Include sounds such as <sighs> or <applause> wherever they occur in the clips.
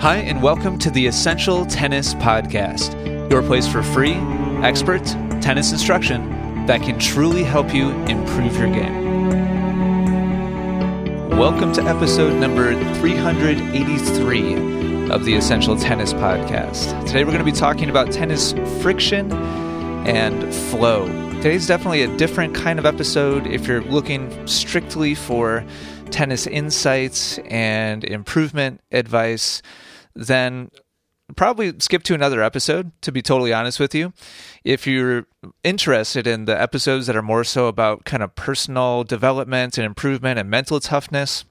Hi, and welcome to the Essential Tennis Podcast, your place for free, expert tennis instruction that can truly help you improve your game. Welcome to episode number 383 of the Essential Tennis Podcast. Today we're going to be talking about tennis friction and flow. Today's definitely a different kind of episode if you're looking strictly for tennis insights and improvement advice then probably skip to another episode, to be totally honest with you. If you're interested in the episodes that are more so about kind of personal development and improvement and mental toughness,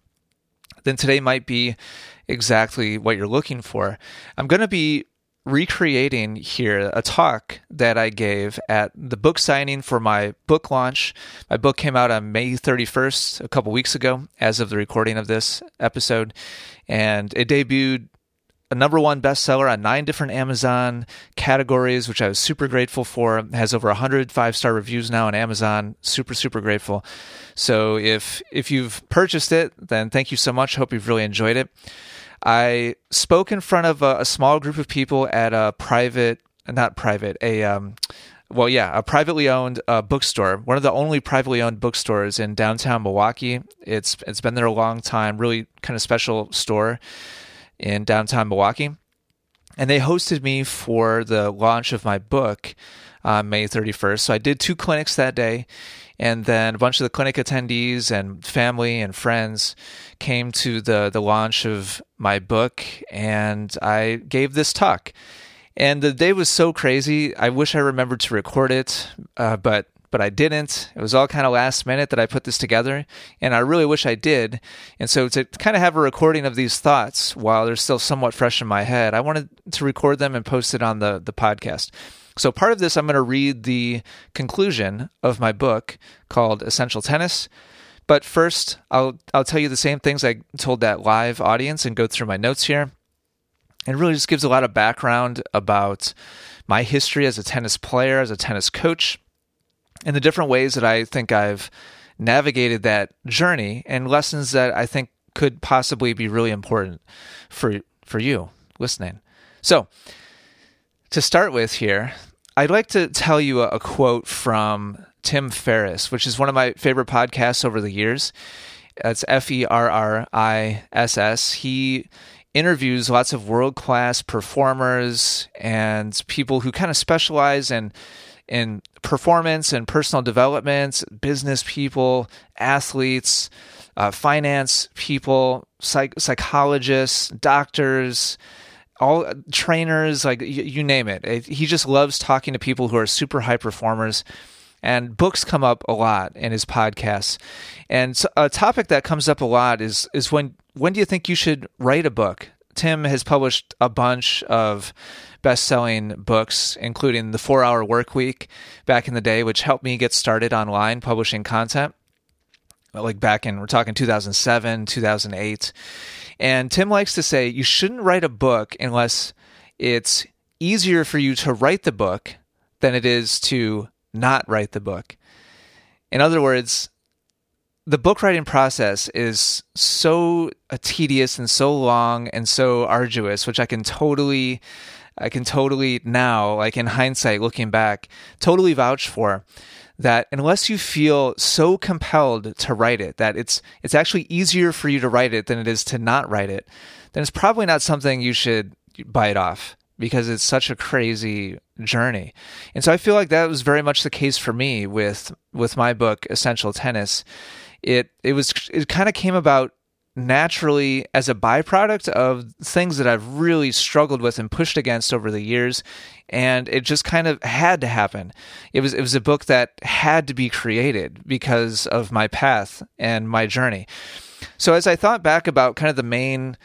then today might be exactly what you're looking for. I'm going to be recreating here a talk that I gave at the book signing for my book launch. My book came out on May 31st, a couple weeks ago, as of the recording of this episode, and it debuted a number one bestseller on nine different Amazon categories, which I was super grateful for. It has over 100 five star reviews now on Amazon. Super, super grateful. So if if you've purchased it, then thank you so much. Hope you've really enjoyed it. I spoke in front of a, a small group of people at a private, not private, a um, well, yeah, a privately owned uh, bookstore, one of the only privately owned bookstores in downtown Milwaukee. It's it's been there a long time, really kind of special store in downtown Milwaukee. And they hosted me for the launch of my book on May 31st. So I did two clinics that day. And then a bunch of the clinic attendees and family and friends came to the, the launch of my book. And I gave this talk. And the day was so crazy. I wish I remembered to record it, uh, but but I didn't. It was all kind of last minute that I put this together, and I really wish I did. And so to kind of have a recording of these thoughts while they're still somewhat fresh in my head, I wanted to record them and post it on the, the podcast. So part of this, I'm going to read the conclusion of my book called Essential Tennis. But first, I'll I'll tell you the same things I told that live audience and go through my notes here. It really just gives a lot of background about my history as a tennis player, as a tennis coach, and the different ways that I think I've navigated that journey and lessons that I think could possibly be really important for for you listening. So, to start with here, I'd like to tell you a, a quote from Tim Ferriss, which is one of my favorite podcasts over the years. It's F E R R I S S. He interviews lots of world class performers and people who kind of specialize in in performance and personal development, business people, athletes, uh, finance people, psych- psychologists, doctors, all trainers, like y- you name it. He just loves talking to people who are super high performers. And books come up a lot in his podcasts. And a topic that comes up a lot is is when when do you think you should write a book? Tim has published a bunch of best selling books, including The Four Hour Work Week back in the day, which helped me get started online publishing content. Like back in, we're talking 2007, 2008. And Tim likes to say you shouldn't write a book unless it's easier for you to write the book than it is to not write the book. In other words, the book writing process is so tedious and so long and so arduous, which I can totally, I can totally now, like in hindsight, looking back, totally vouch for. That unless you feel so compelled to write it, that it's it's actually easier for you to write it than it is to not write it, then it's probably not something you should bite off because it's such a crazy journey. And so I feel like that was very much the case for me with with my book Essential Tennis it it was it kind of came about naturally as a byproduct of things that I've really struggled with and pushed against over the years and it just kind of had to happen. It was it was a book that had to be created because of my path and my journey. So as I thought back about kind of the main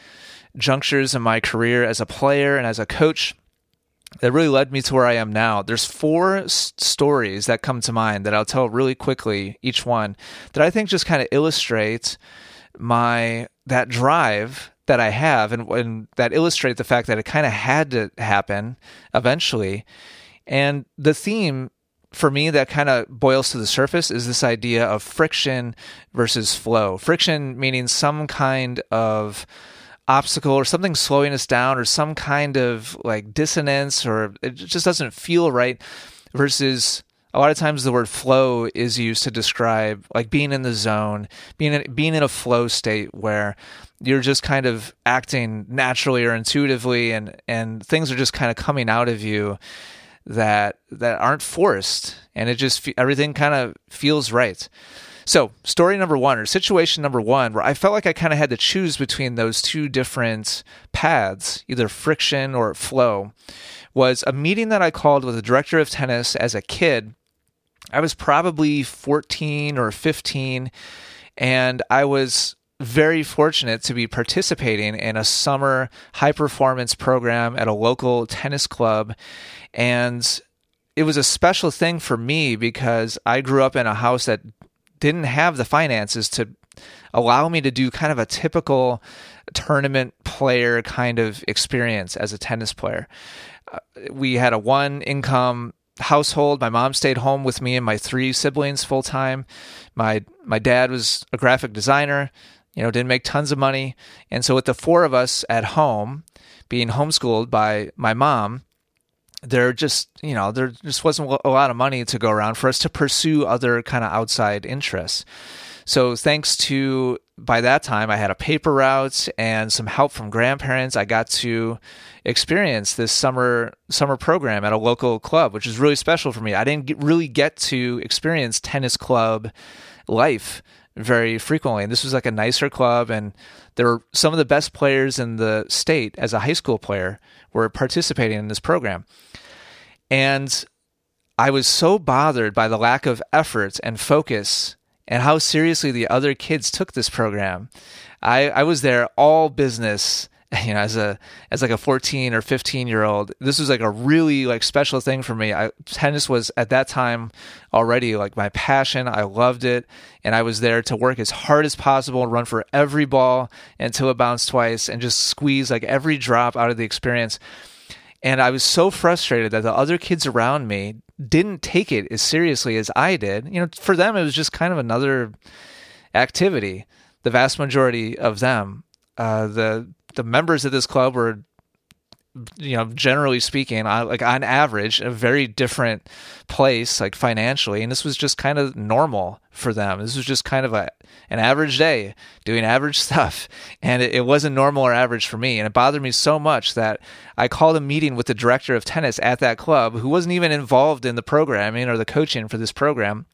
junctures in my career as a player and as a coach, that really led me to where I am now. There's four s- stories that come to mind that I'll tell really quickly, each one that I think just kind of illustrates my that drive that I have, and, and that illustrate the fact that it kind of had to happen eventually. And the theme for me that kind of boils to the surface is this idea of friction versus flow. Friction meaning some kind of obstacle or something slowing us down or some kind of like dissonance or it just doesn't feel right versus a lot of times the word flow is used to describe like being in the zone, being in, being in a flow state where you're just kind of acting naturally or intuitively and and things are just kind of coming out of you that that aren't forced and it just everything kind of feels right. So, story number one, or situation number one, where I felt like I kind of had to choose between those two different paths, either friction or flow, was a meeting that I called with the director of tennis as a kid. I was probably 14 or 15, and I was very fortunate to be participating in a summer high performance program at a local tennis club. And it was a special thing for me because I grew up in a house that didn't have the finances to allow me to do kind of a typical tournament player kind of experience as a tennis player. Uh, we had a one income household. My mom stayed home with me and my three siblings full time. My my dad was a graphic designer, you know, didn't make tons of money. And so with the four of us at home, being homeschooled by my mom, there just you know there just wasn't a lot of money to go around for us to pursue other kind of outside interests so thanks to by that time i had a paper route and some help from grandparents. I got to experience this summer summer program at a local club which is really special for me. I didn't get, really get to experience tennis club life very frequently. And this was like a nicer club and there were some of the best players in the state as a high school player were participating in this program. And I was so bothered by the lack of effort and focus and how seriously the other kids took this program. I, I was there all business <laughs> you know as a as like a 14 or 15 year old. This was like a really like special thing for me. I, tennis was at that time already like my passion. I loved it. And i was there to work as hard as possible run for every ball until it bounced twice and just squeeze like every drop out of the experience. And i was so frustrated that the other kids around me didn't take it as seriously as i did. You know for them it was just kind of another activity the vast majority of them. Uh, the the members of this club were you know generally speaking like on average a very different place like financially and this was just kind of normal for them. This was just kind of a an average day doing average <laughs> stuff and it, it wasn't normal or average for me and it bothered me so much that i called a meeting with the director of tennis at that club who wasn't even involved in the programming or the coaching for this program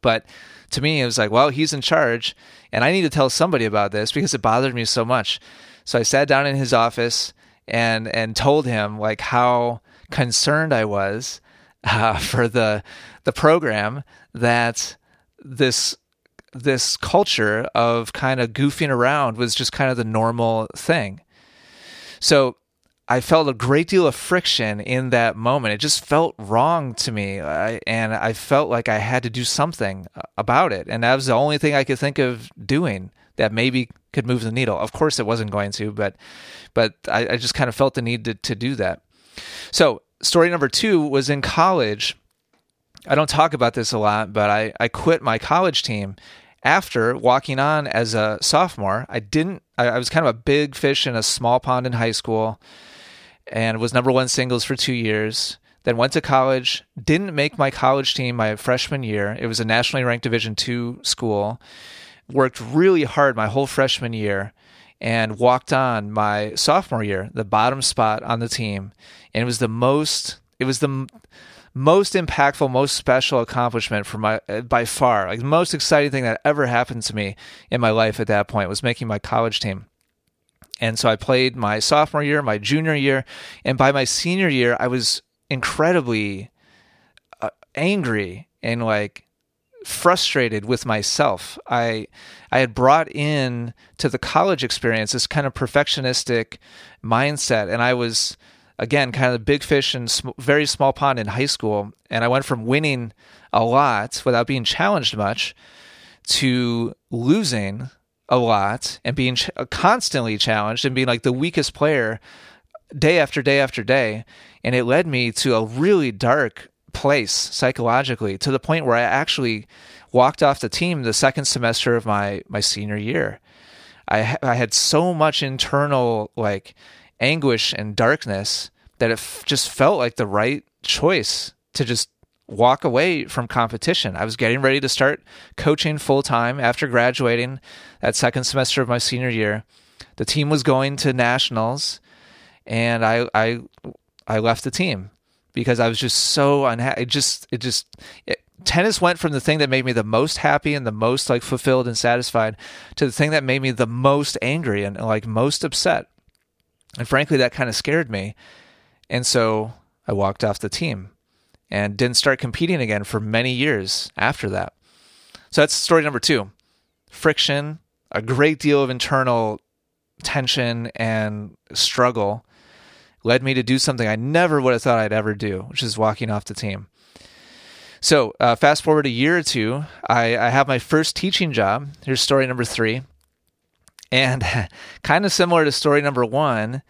but to me it was like well he's in charge and i need to tell somebody about this because it bothered me so much. So I sat down in his office and and told him like how concerned I was uh, <laughs> for the the program that this this culture of kind of goofing around was just kind of the normal thing. So I felt a great deal of friction in that moment. It just felt wrong to me. I, and I felt like I had to do something about it. And that was the only thing I could think of doing that maybe could move the needle. Of course, it wasn't going to, but but I, I just kind of felt the need to, to do that. So, story number two was in college. I don't talk about this a lot, but I, I quit my college team after walking on as a sophomore. I didn't, I, I was kind of a big fish in a small pond in high school and was number one singles for two years. Then went to college, didn't make my college team my freshman year. It was a nationally ranked Division two school worked really hard my whole freshman year and walked on my sophomore year, the bottom spot on the team. And it was the most, it was the most impactful, most special accomplishment for my, by far, like the most exciting thing that ever happened to me in my life at that point was making my college team. And so I played my sophomore year, my junior year, and by my senior year, I was incredibly uh, angry and like frustrated with myself. I I had brought in to the college experience this kind of perfectionistic mindset, and I was again kind of big fish in sm- very small pond in high school, and I went from winning a lot without being challenged much to losing a lot and being ch- constantly challenged and being like the weakest player day after day after day and it led me to a really dark place psychologically to the point where I actually walked off the team the second semester of my my senior year. I I had so much internal like anguish and darkness that it f- just felt like the right choice to just walk away from competition. I was getting ready to start coaching full time after graduating that second semester of my senior year. The team was going to nationals, and I I I left the team because I was just so unhappy. It just it just it, tennis went from the thing that made me the most happy and the most like fulfilled and satisfied to the thing that made me the most angry and like most upset. And frankly, that kind of scared me. And so I walked off the team and didn't start competing again for many years after that. So that's story number two friction, a great deal of internal tension and struggle led me to do something I never would have thought I'd ever do, which is walking off the team. So, uh, fast forward a year or two, I, I have my first teaching job. Here's story number three. And <laughs> kind of similar to story number one,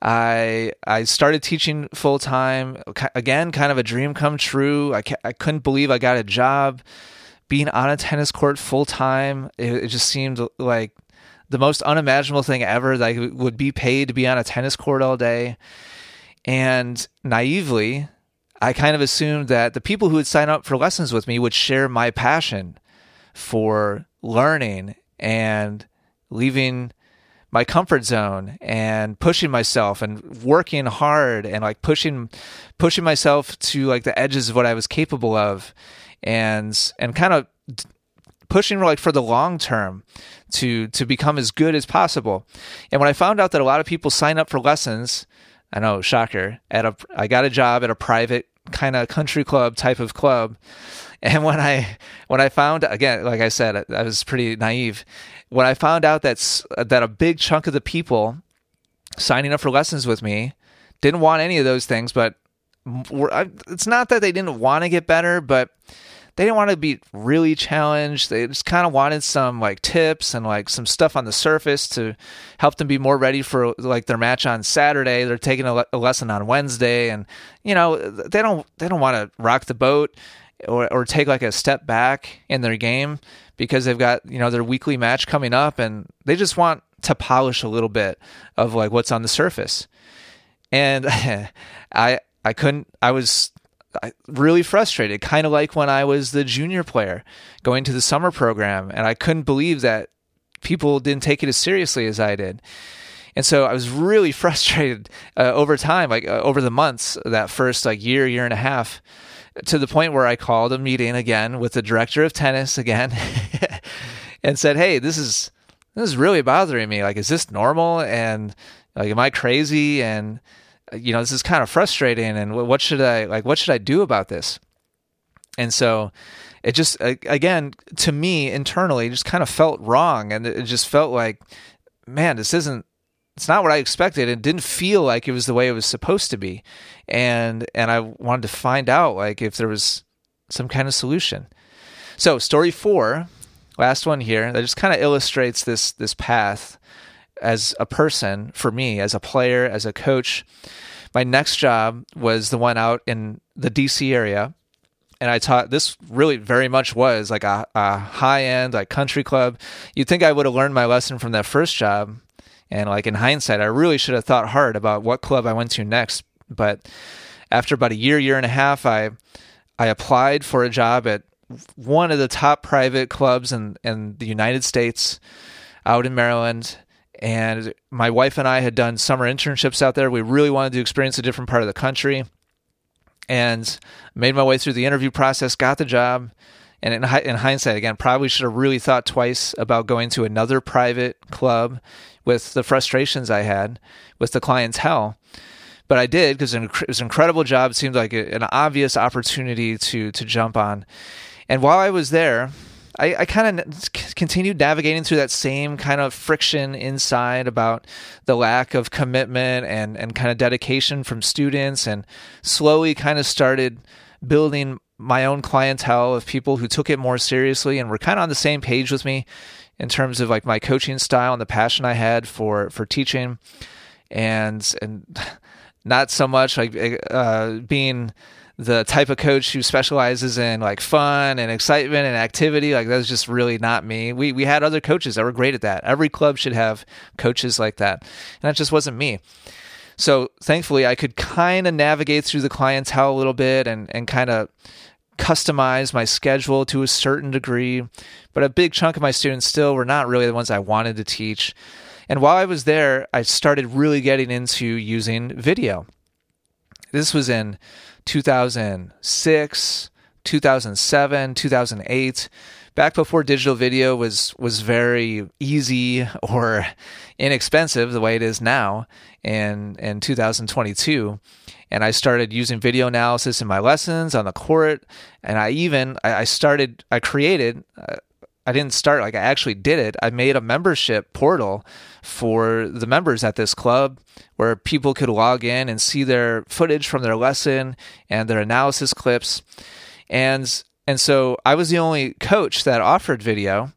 I I started teaching full time. Again, kind of a dream come true. I, I couldn't believe I got a job being on a tennis court full time. It, it, just seemed like the most unimaginable thing ever that I would be paid to be on a tennis court all day. And naively, I kind of assumed that the people who would sign up for lessons with me would share my passion for learning and leaving my comfort zone and pushing myself and working hard and like pushing pushing myself to like the edges of what I was capable of and and kind of pushing like for the long term to to become as good as possible. And when I found out that a lot of people sign up for lessons, I know shocker, at a I got a job at a private kind of country club type of club. <laughs> And when I when I found again, like I said, I was pretty naive when I found out that that a big chunk of the people signing up for lessons with me didn't want any of those things, but it's not that they didn't want to get better, but they didn't want to be really challenged. They just kind of wanted some like tips and like some stuff on the surface to help them be more ready for like their match on Saturday. They're taking a, le- a lesson on Wednesday, and you know they don't they don't want to rock the boat or or take like a step back in their game because they've got you know their weekly match coming up and they just want to polish a little bit of like what's on the surface and <laughs> i i couldn't i was really frustrated kind of like when i was the junior player going to the summer program and i couldn't believe that people didn't take it as seriously as i did and so i was really <laughs> frustrated uh, over time like uh, over the months that first like year year and a half to the point where I called a meeting again with the director of tennis again <laughs> and said, "Hey, this is this is really bothering me. Like, is this normal? And like, am I crazy? And you know, this is kind of frustrating. And what should I like? What should I do about this?" And so it just again to me internally just kind of felt wrong, and it just felt like, man, this isn't it's not what I expected. It didn't feel like it was the way it was supposed to be, and and I wanted to find out like if there was some kind of solution. So story four, last one here, that just kind of illustrates this this path as a person for me as a player as a coach. My next job was the one out in the DC area and I taught this really very much was like a, a high end like country club. You'd think I would have learned my lesson from that first job, and like in hindsight, I really should have thought hard about what club I went to next. But after about a year, year and a half, I I applied for a job at one of the top private clubs in, in the United States out in Maryland. And my wife and I had done summer internships out there. We really wanted to experience a different part of the country. And made my way through the interview process, got the job. And in, in hindsight, again, probably should have really thought twice about going to another private club with the frustrations I had with the clientele. But I did because it was an incredible job. It seemed like an obvious opportunity to to jump on. And while I was there, I, I kind of continued navigating through that same kind of friction inside about the lack of commitment and, and kind of dedication from students, and slowly kind of started building my own clientele of people who took it more seriously and were kind of on the same page with me in terms of like my coaching style and the passion I had for for teaching, and and <sighs> not so much like uh, being the type of coach who specializes in like fun and excitement and activity. Like that's just really not me. We we had other coaches that were great at that. Every club should have coaches like that, and that just wasn't me. So thankfully, I could kind of navigate through the clientele a little bit and and kind of customize my schedule to a certain degree. But a big chunk of my students still were not really the ones I wanted to teach. And while I was there, I started really getting into using video. This was in 2006, 2007, 2008 back before digital video was was very easy or inexpensive the way it is now in in 2022 and I started using video analysis in my lessons on the court. And I even I started I created uh, I didn't start like I actually did it. I made a membership portal for the members at this club where people could log in and see their footage from their lesson and their analysis clips. And and so I was the only coach that offered video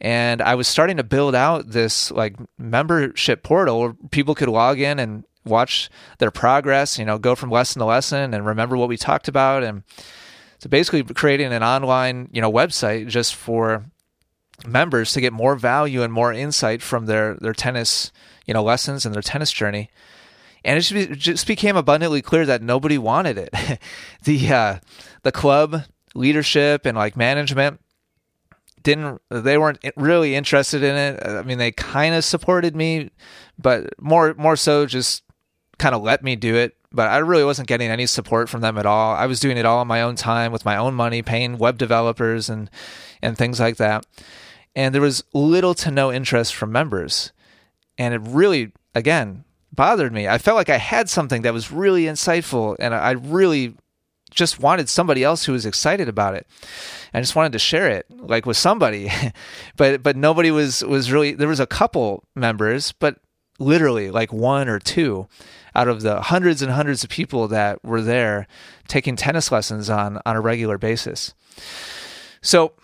and I was starting to build out this like membership portal where people could log in and watch their progress, you know, go from lesson to lesson and remember what we talked about and so basically creating an online, you know, website just for members to get more value and more insight from their their tennis you know lessons and their tennis journey. And it just became abundantly clear that nobody wanted it. <laughs> The uh, the club leadership and like management didn't they weren't really interested in it. I mean they kind of supported me but more more so just kind of let me do it. But i really wasn't getting any support from them at all. I was doing it all on my own time with my own money paying web developers and and things like that and there was little to no interest from members. And it really, again, bothered me. I felt like I had something that was really insightful, and I really just wanted somebody else who was excited about it. I just wanted to share it, like with somebody, <laughs> but but nobody was was really. There was a couple members, but literally like one or two out of the hundreds and hundreds of people that were there taking tennis lessons on on a regular basis. So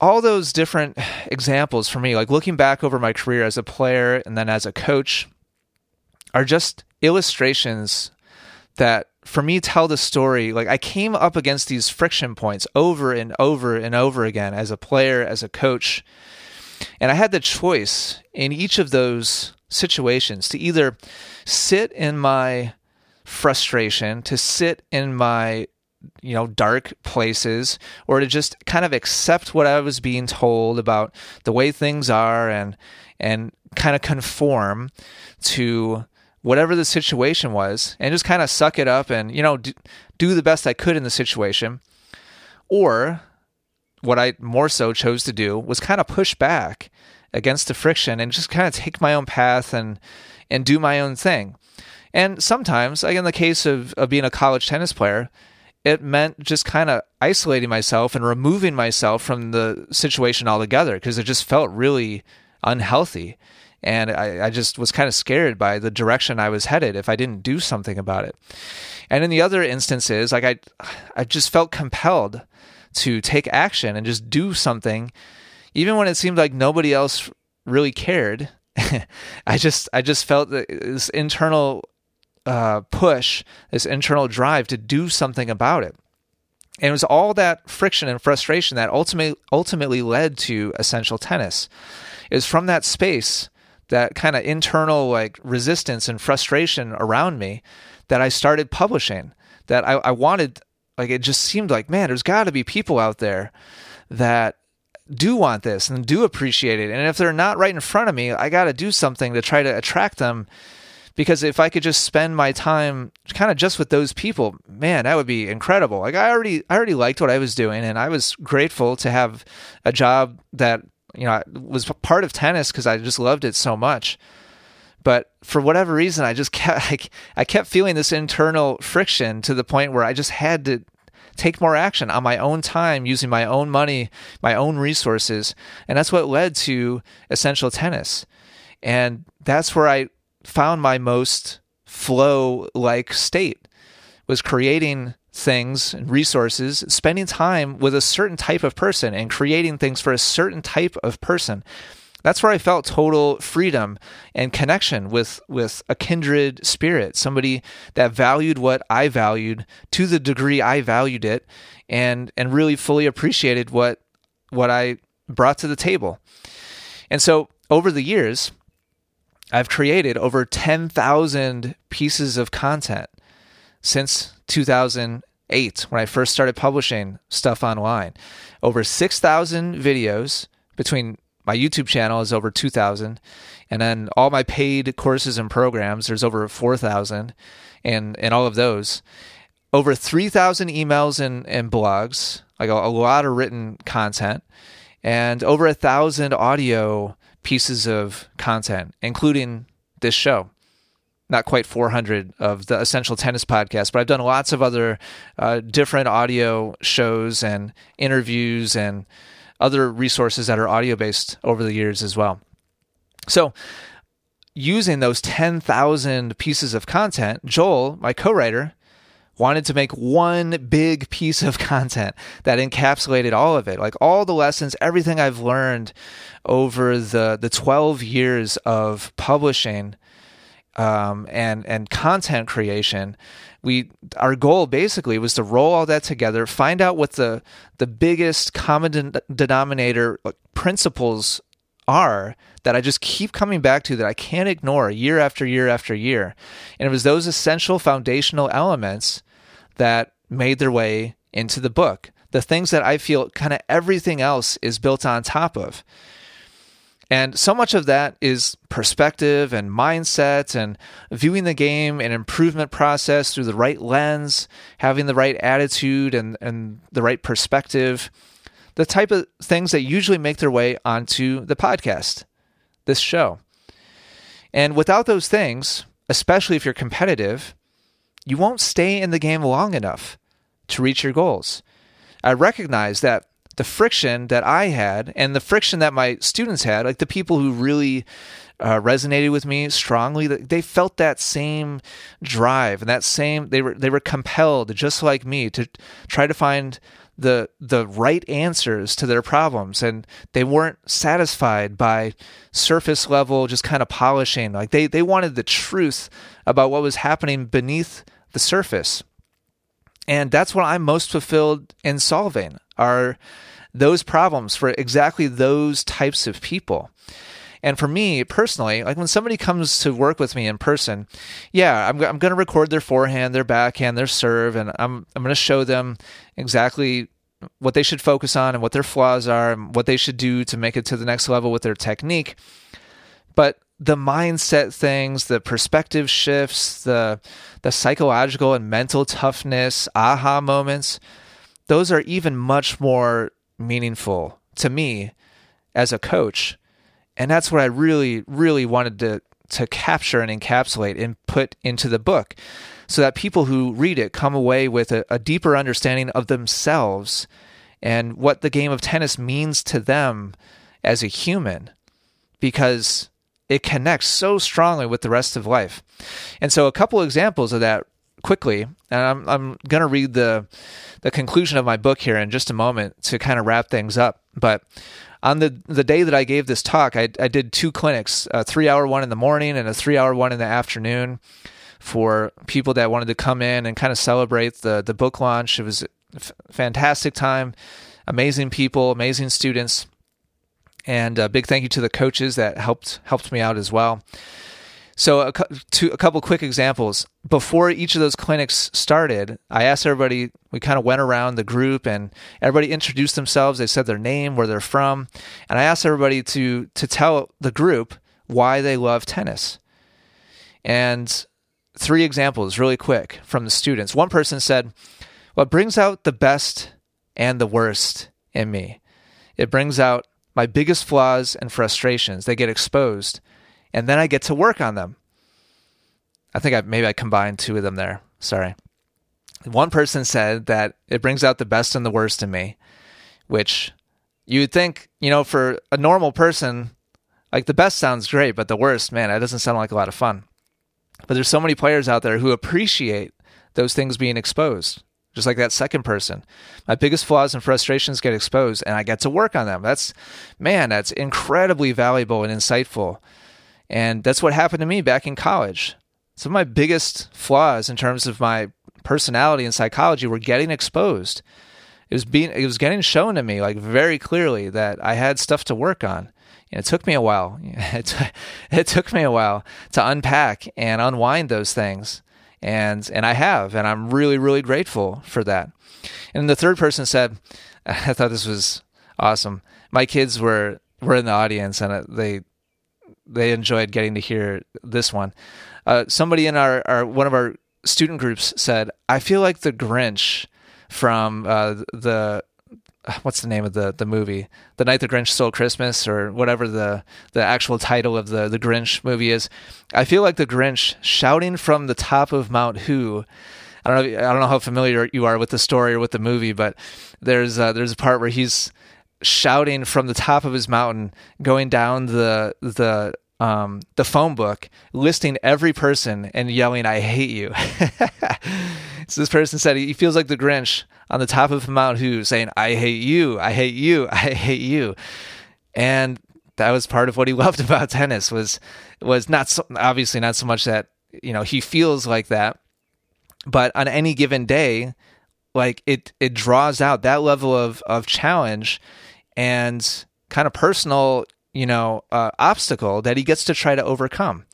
all those different <sighs> examples for me, like looking back over my career as a player and then as a coach, are just illustrations that for me tell the story. Like I came up against these friction points over and over and over again as a player, as a coach. And I had the choice in each of those situations to either sit in my frustration, to sit in my you know dark places or to just kind of accept what I was being told about the way things are and and kind of conform to whatever the situation was and just kind of suck it up and you know do, do the best I could in the situation or what I more so chose to do was kind of push back against the friction and just kind of take my own path and and do my own thing. And sometimes, like in the case of, of being a college tennis player, it meant just kind of isolating myself and removing myself from the situation altogether because it just felt really unhealthy. And I, I just was kind of scared by the direction I was headed if I didn't do something about it. And in the other instances, like I, I just felt compelled to take action and just do something, even when it seemed like nobody else really cared. <laughs> I just, I just felt this internal uh, push, this internal drive to do something about it. And it was all that friction and frustration that ultimately ultimately led to essential tennis. It was from that space, that kind of internal like resistance and frustration around me, that I started publishing. That I, I wanted, like it just seemed like, man, there's got to be people out there that do want this and do appreciate it. And if they're not right in front of me, I got to do something to try to attract them because if I could just spend my time kind of just with those people, man, that would be incredible. Like I already I already liked what I was doing and I was grateful to have a job that, you know, was part of tennis cuz I just loved it so much. But for whatever reason, I just <laughs> kept like, I kept feeling this internal friction to the point where I just had to take more action on my own time using my own money, my own resources. And that's what led to essential tennis. And that's where I found my most flow like state was creating things and resources, spending time with a certain type of person and creating things for a certain type of person. That's where I felt total freedom and connection with with a kindred spirit, somebody that valued what I valued to the degree I valued it and and really fully appreciated what what I brought to the table. And so over the years, I've created over 10,000 pieces of content since 2008 when I first started publishing stuff online. Over 6,000 videos between my YouTube channel is over 2,000 and then all my paid courses and programs there's over 4,000 and and all of those over 3,000 emails and, and blogs, like a, a lot of written content, and over a thousand audio pieces of content, including this show. Not quite 400 of the Essential Tennis podcast, but I've done lots of other uh, different audio shows and interviews and other resources that are audio based over the years as well. So, using those 10,000 pieces of content, Joel, my co writer, wanted to make one big piece of <laughs> content that encapsulated all of it like all the lessons everything i've learned over the the 12 years of publishing um, and and content creation we our goal basically was to roll all that together find out what the the biggest common de- denominator principles are that I just keep coming back to that I can't ignore year after year after year. And it was those essential foundational elements that made their way into the book. The things that I feel kind of everything else is built on top of. And so much of that is perspective and mindset and viewing the game and improvement process through the right lens, having the right attitude and, and the right perspective. The type of things that usually make their way onto the podcast, this show. And without those things, especially if you're competitive, you won't stay in the game long enough to reach your goals. I recognize that the friction that I had and the friction that my students had, like the people who really uh, resonated with me strongly, they felt that same drive and that same they were they were compelled, just like me, to try to find the the right answers to their problems and they weren't satisfied by surface level just kind of polishing like they they wanted the truth about what was happening beneath the surface. And that's what I'm most fulfilled in solving are those problems for exactly those types of people. And for me personally, like when somebody comes to work with me in person, yeah, I'm, I'm going to record their forehand, their backhand, their serve, and I'm, I'm going to show them exactly what they should focus on and what their flaws are and what they should do to make it to the next level with their technique. But the mindset things, the perspective shifts, the the psychological and mental toughness, aha moments, those are even much more meaningful to me as a coach. And that's what I really, really wanted to to capture and encapsulate and put into the book so that people who read it come away with a, a deeper understanding of themselves and what the game of tennis means to them as a human. Because it connects so strongly with the rest of life. And so, a couple examples of that quickly, and I'm I'm going to read the the conclusion of my book here in just a moment to kind of wrap things up. But on the the day that I gave this talk, I I did two clinics, a three hour one in the morning and a three hour one in the afternoon for people that wanted to come in and kind of celebrate the the book launch. It was a fantastic time, amazing people, amazing students. And a big thank you to the coaches that helped helped me out as well. So, a, to, a couple quick examples. Before each of those clinics started, I asked everybody, we kind of went around the group and everybody introduced themselves. They said their name, where they're from. And I asked everybody to, to tell the group why they love tennis. And three examples, really quick, from the students. One person said, What brings out the best and the worst in me? It brings out my biggest flaws and frustrations. They get exposed, and then I get to work on them. I think I, maybe I combined two of them there. Sorry. One person said that it brings out the best and the worst in me, which you would think, you know, for a normal person, like the best sounds great, but the worst, man, that doesn't sound like a lot of fun. But there's so many players out there who appreciate those things being exposed. Just like that second person. My biggest flaws and frustrations get exposed and I get to work on them. That's, man, that's incredibly valuable and insightful. And that's what happened to me back in college. Some of my biggest flaws in terms of my personality and psychology were getting exposed. It was being, it was getting shown to me like very clearly that I had stuff to work on. And it took me a while. <laughs> It, t- it took me a while to unpack and unwind those things and and I have, and I'm really really grateful for that. And the third person said, <laughs> I thought this was awesome. My kids were were in the audience, and they they enjoyed getting to hear this one. Uh, somebody in our, our one of our student groups said, "I feel like the Grinch from uh, the <sighs> what's the name of the the movie? The night the grinch stole christmas or whatever the the actual title of the the grinch movie is. I feel like the grinch shouting from the top of mount who i don't know i don't know how familiar you are with the story or with the movie but there's uh, there's a part where he's shouting from the top of his mountain going down the the um, the phone book listing every person and yelling, I hate you. <laughs> so this person said he feels like the Grinch on the top of Mount Hu saying, I hate you, I hate you, <laughs> I hate you. And that was part of what he <laughs> loved about tennis was was not so, obviously not so much that you know he feels like that but on any given day like it it draws out that level of of challenge and kind of personal you know, uh, obstacle that he gets to try to overcome.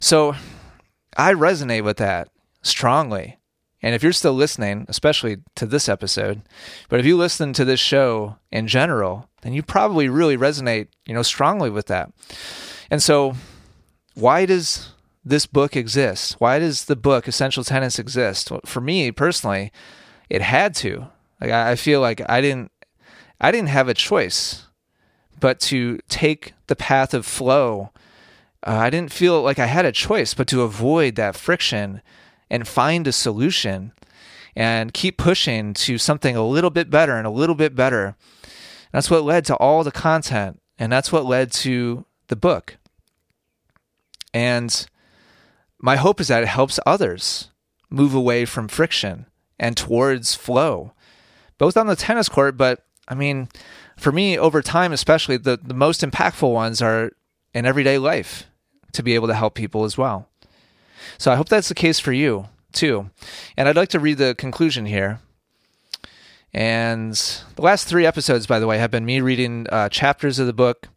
So I resonate with that strongly. And if you're still listening, especially to this episode, but if you listen to this show in general, then you probably really resonate, you know, strongly with that. And so why does this book exist? Why does the book Essential Tennis exist? Well, for me personally, it had to. Like I feel like I didn't I didn't have a choice but to take the path of flow. Uh, I didn't feel like I had a choice, but to avoid that friction and find a solution and keep pushing to something a little bit better and a little bit better. That's what led to all the content, and that's what led to the book. And my hope is that it helps others move away from friction and towards flow, both on the tennis court, but I mean, for me, over time, especially, the, the most impactful ones are in everyday life to be able to help people as well. So I hope that's the case for you too. And I'd like to read the conclusion here. And the last three episodes, by the way, have been me reading uh, chapters of the book.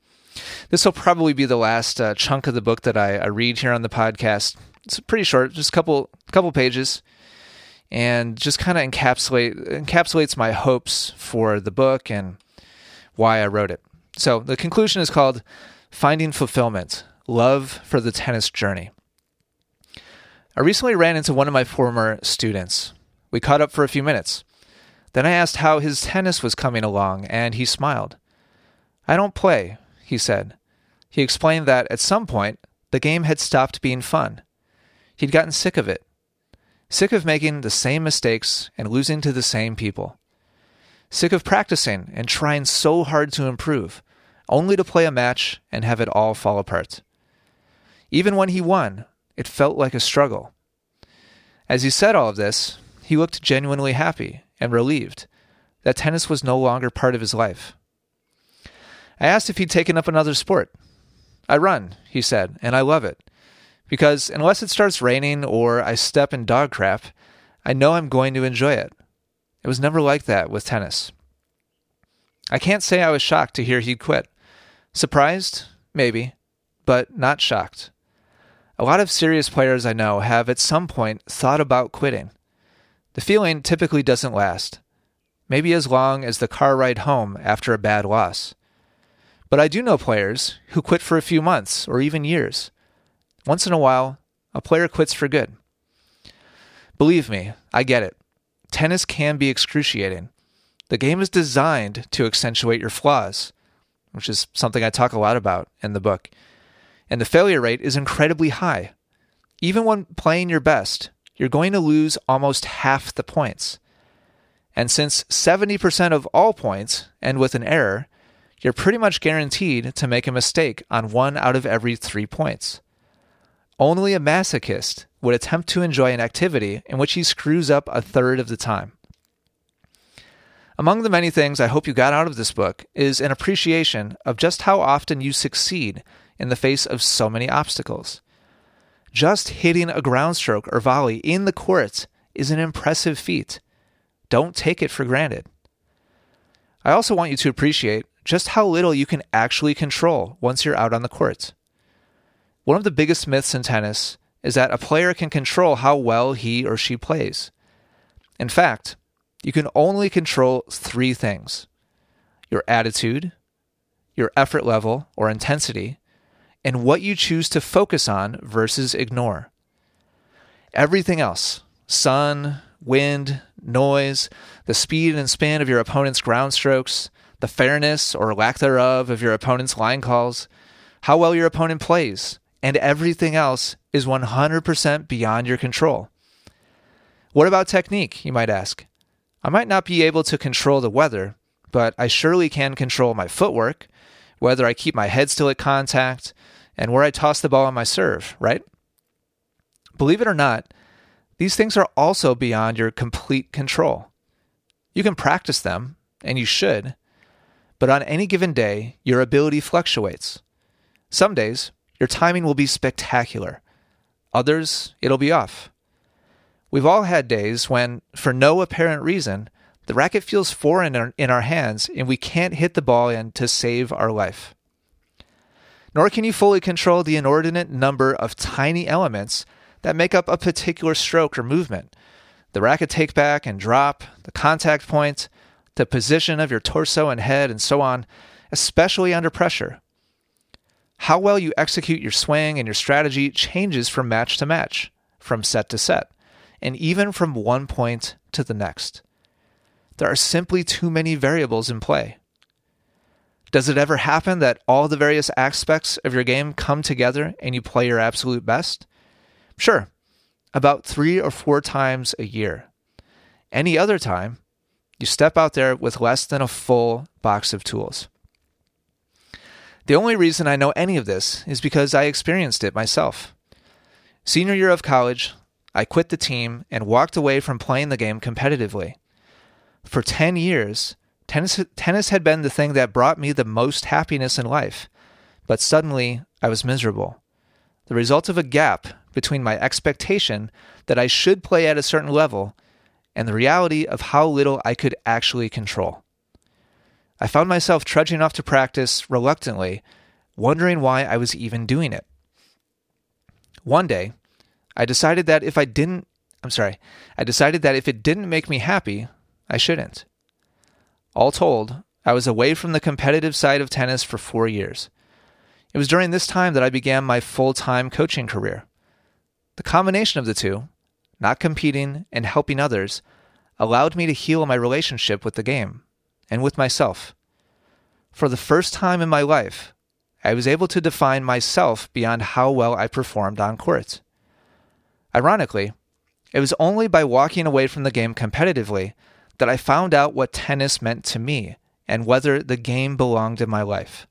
This will probably be the last uh, chunk of the book that I, I, read here on the podcast. It's pretty short, just a couple couple pages, and just kind of encapsulate encapsulates my hopes for the book and why I wrote it. So the conclusion is called Finding Fulfillment Love for the Tennis Journey. I recently ran into one of my former students. We caught up for a few minutes. Then I asked how his tennis was coming along, and he smiled. I don't play, he said. He explained that at some point, the game had stopped being fun. He'd gotten sick of it. Sick of making the same mistakes and losing to the same people sick of practicing and trying so hard to improve, only to play a match and have it all fall apart. Even when he won, it felt like a struggle. As he said all of this, he looked genuinely happy and relieved that tennis was no longer part of his life. I asked if he'd taken up another sport. I run, he said, and I love it. Because unless it starts raining or I step in dog crap, I know I'm going to enjoy it. It was never like that with tennis. I can't say I was shocked to hear he'd quit. Surprised? Maybe, but not shocked. A lot of serious players I know have at some point thought about quitting. The feeling typically doesn't last, maybe as long as the car ride home after a bad loss. But I do know players who quit for a few months or even years. Once in a while, a player quits for good. Believe me, I get it tennis can be excruciating. The game is designed to accentuate your flaws, which is something I talk a lot about in the book. And the failure rate is incredibly high. Even when playing your best, you're going to lose almost half the points. And since 70% of all points end with an error, you're pretty much guaranteed to make a mistake on one out of every three points. Only a masochist would attempt to enjoy an activity in which he screws up a third of the time. Among the many things I hope you got out of this book is an appreciation of just how often you succeed in the face of so many obstacles. Just hitting a ground stroke or volley in the court is an impressive feat. Don't take it for granted. I also want you to appreciate just how little you can actually control once you're out on the court. One of the biggest myths in tennis is that a player can control how well he or she plays. In fact, you can only control three things your attitude, your effort level or intensity, and what you choose to focus on versus ignore. Everything else sun, wind, noise, the speed and spin of your opponent's ground strokes, the fairness or lack thereof of your opponent's line calls, how well your opponent plays, and everything else is 100% beyond your control. What about technique, you might ask? I might not be able to control the weather, but I surely can control my footwork, whether I keep my head still at contact, and where I toss the ball on my serve, right? Believe it or not, these things are also beyond your complete control. You can practice them, and you should, but on any given day, your ability fluctuates. Some days, your timing will be spectacular. Others, it'll be off. We've all had days when, for no apparent reason, the racket feels foreign in our hands and we can't hit the ball in to save our life. Nor can you fully control the inordinate number of tiny elements that make up a particular stroke or movement the racket take back and drop, the contact point, the position of your torso and head, and so on, especially under pressure. How well you execute your swing and your strategy changes from match to match, from set to set and even from one point to the next. There are simply too many variables in play. Does it ever happen that all the various aspects of your game come together and you play your absolute best? Sure, about three or four times a year. Any other time, you step out there with less than a full box of tools. The only reason I know any of this is because I experienced it myself. Senior year of college, I quit the team and walked away from playing the game competitively. For 10 years, tennis, tennis had been the thing that brought me the most happiness in life, but suddenly I was miserable. The result of a gap between my expectation that I should play at a certain level and the reality of how little I could actually control. I found myself trudging off to practice reluctantly, wondering why I was even doing it. One day, I decided that if I didn't, I'm sorry, I decided that if it didn't make me happy, I shouldn't. All told, I was away from the competitive side of tennis for four years. It was during this time that I began my full time coaching career. The combination of the two, not competing and helping others, allowed me to heal my relationship with the game and with myself. For the first time in my life, I was able to define myself beyond how well I performed on court. Ironically, it was only by walking away from the game competitively that I found out what tennis meant to me and whether the game belonged in my life.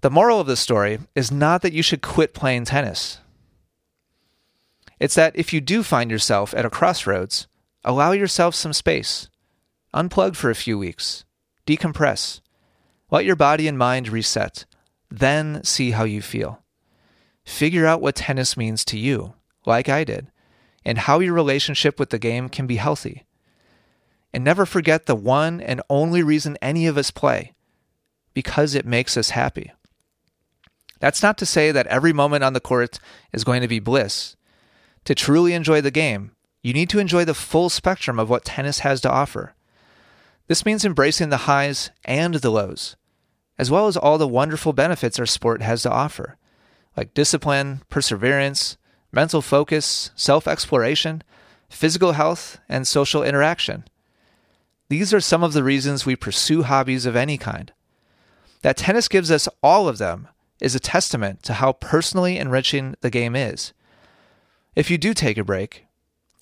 The moral of the story is not that you should quit playing tennis. It's that if you do find yourself at a crossroads, allow yourself some space. Unplug for a few weeks. Decompress. Let your body and mind reset. Then see how you feel. Figure out what tennis means to you, like I did, and how your relationship with the game can be healthy. And never forget the one and only reason any of us play because it makes us happy. That's not to say that every moment on the court is going to be bliss. To truly enjoy the game, you need to enjoy the full spectrum of what tennis has to offer. This means embracing the highs and the lows, as well as all the wonderful benefits our sport has to offer like discipline, perseverance, mental focus, self exploration, physical health, and social interaction. These are some of the reasons we pursue hobbies of any kind. That tennis gives us all of them is a testament to how personally enriching the game is. If you do take a break,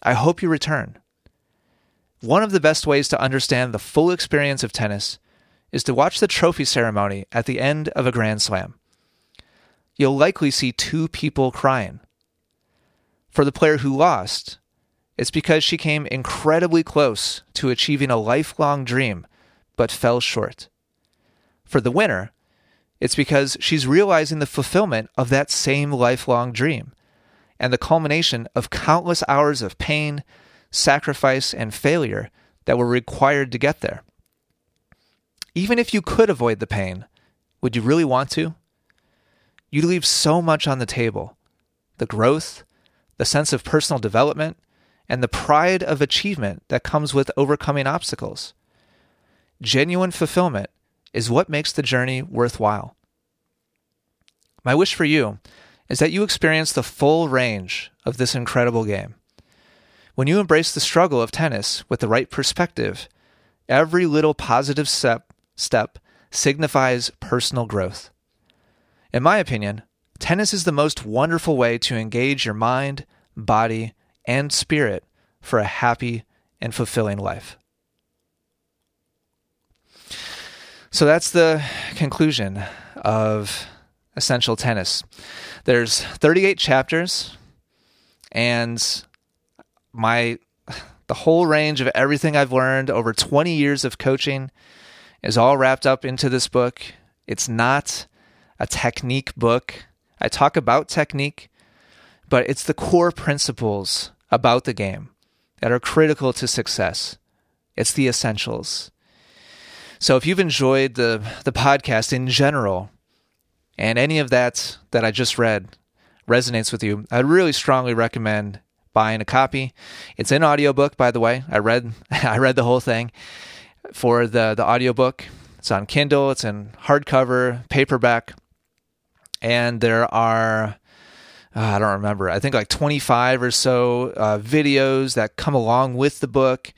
I hope you return. One of the best ways to understand the full experience of tennis is to watch the trophy ceremony at the end of a Grand Slam you'll likely see two people crying. For the player who lost, it's because she came incredibly close to achieving a lifelong dream, but fell short. For the winner, it's because she's realizing the fulfillment of that same lifelong dream and the culmination of countless hours of pain, sacrifice, and failure that were required to get there. Even if you could avoid the pain, would you really want to? You leave so much on the table the growth, the sense of personal development, and the pride of achievement that comes with overcoming obstacles. Genuine fulfillment is what makes the journey worthwhile. My wish for you is that you experience the full range of this incredible game. When you embrace the struggle of tennis with the right perspective, every little positive step, step signifies personal growth. In my opinion, tennis is the most wonderful way to engage your mind, body, and spirit for a happy and fulfilling life. So that's the conclusion of Essential Tennis. There's 38 chapters and my the whole range of everything I've learned over 20 years of coaching is all wrapped up into this book. It's not a technique book. I talk about technique, but it's the core principles about the game that are critical to success. It's the essentials. So if you've enjoyed the the podcast in general and any of that that I just read resonates with you, I'd really strongly recommend buying a copy. It's an audiobook by the way. I read <laughs> I read the whole thing for the the audiobook. It's on Kindle, it's in hardcover, paperback, and there are uh, I don't remember. I think like 25 or so uh, videos that come along with the book.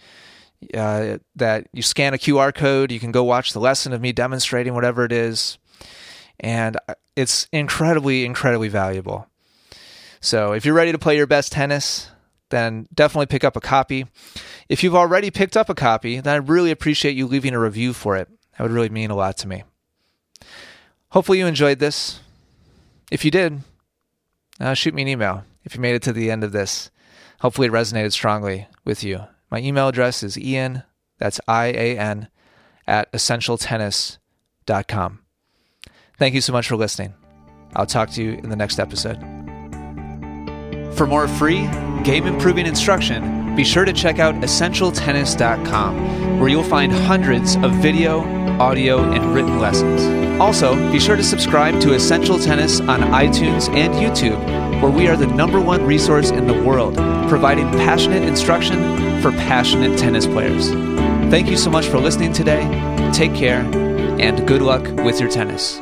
Uh, that you scan a QR code, you can go watch the lesson of me demonstrating whatever it is, and uh, it's incredibly, incredibly valuable. So if you're ready to play your best tennis, then definitely pick up a copy. If you've already picked up a copy, then I'd really appreciate you leaving a review for it. That would really mean a lot to me. Hopefully, you enjoyed this. If you did, uh, shoot me an email if you made it to the end of this. Hopefully, it resonated strongly with you. My email address is ian, that's I A N, at essentialtennis.com. Thank you so much for listening. I'll talk to you in the next episode. For more free game improving instruction, be sure to check out essentialtennis.com, where you'll find hundreds of video, audio, and written lessons. Also, be sure to subscribe to Essential Tennis on iTunes and YouTube, where we are the number one resource in the world, providing passionate instruction for passionate tennis players. Thank you so much for listening today. Take care, and good luck with your tennis.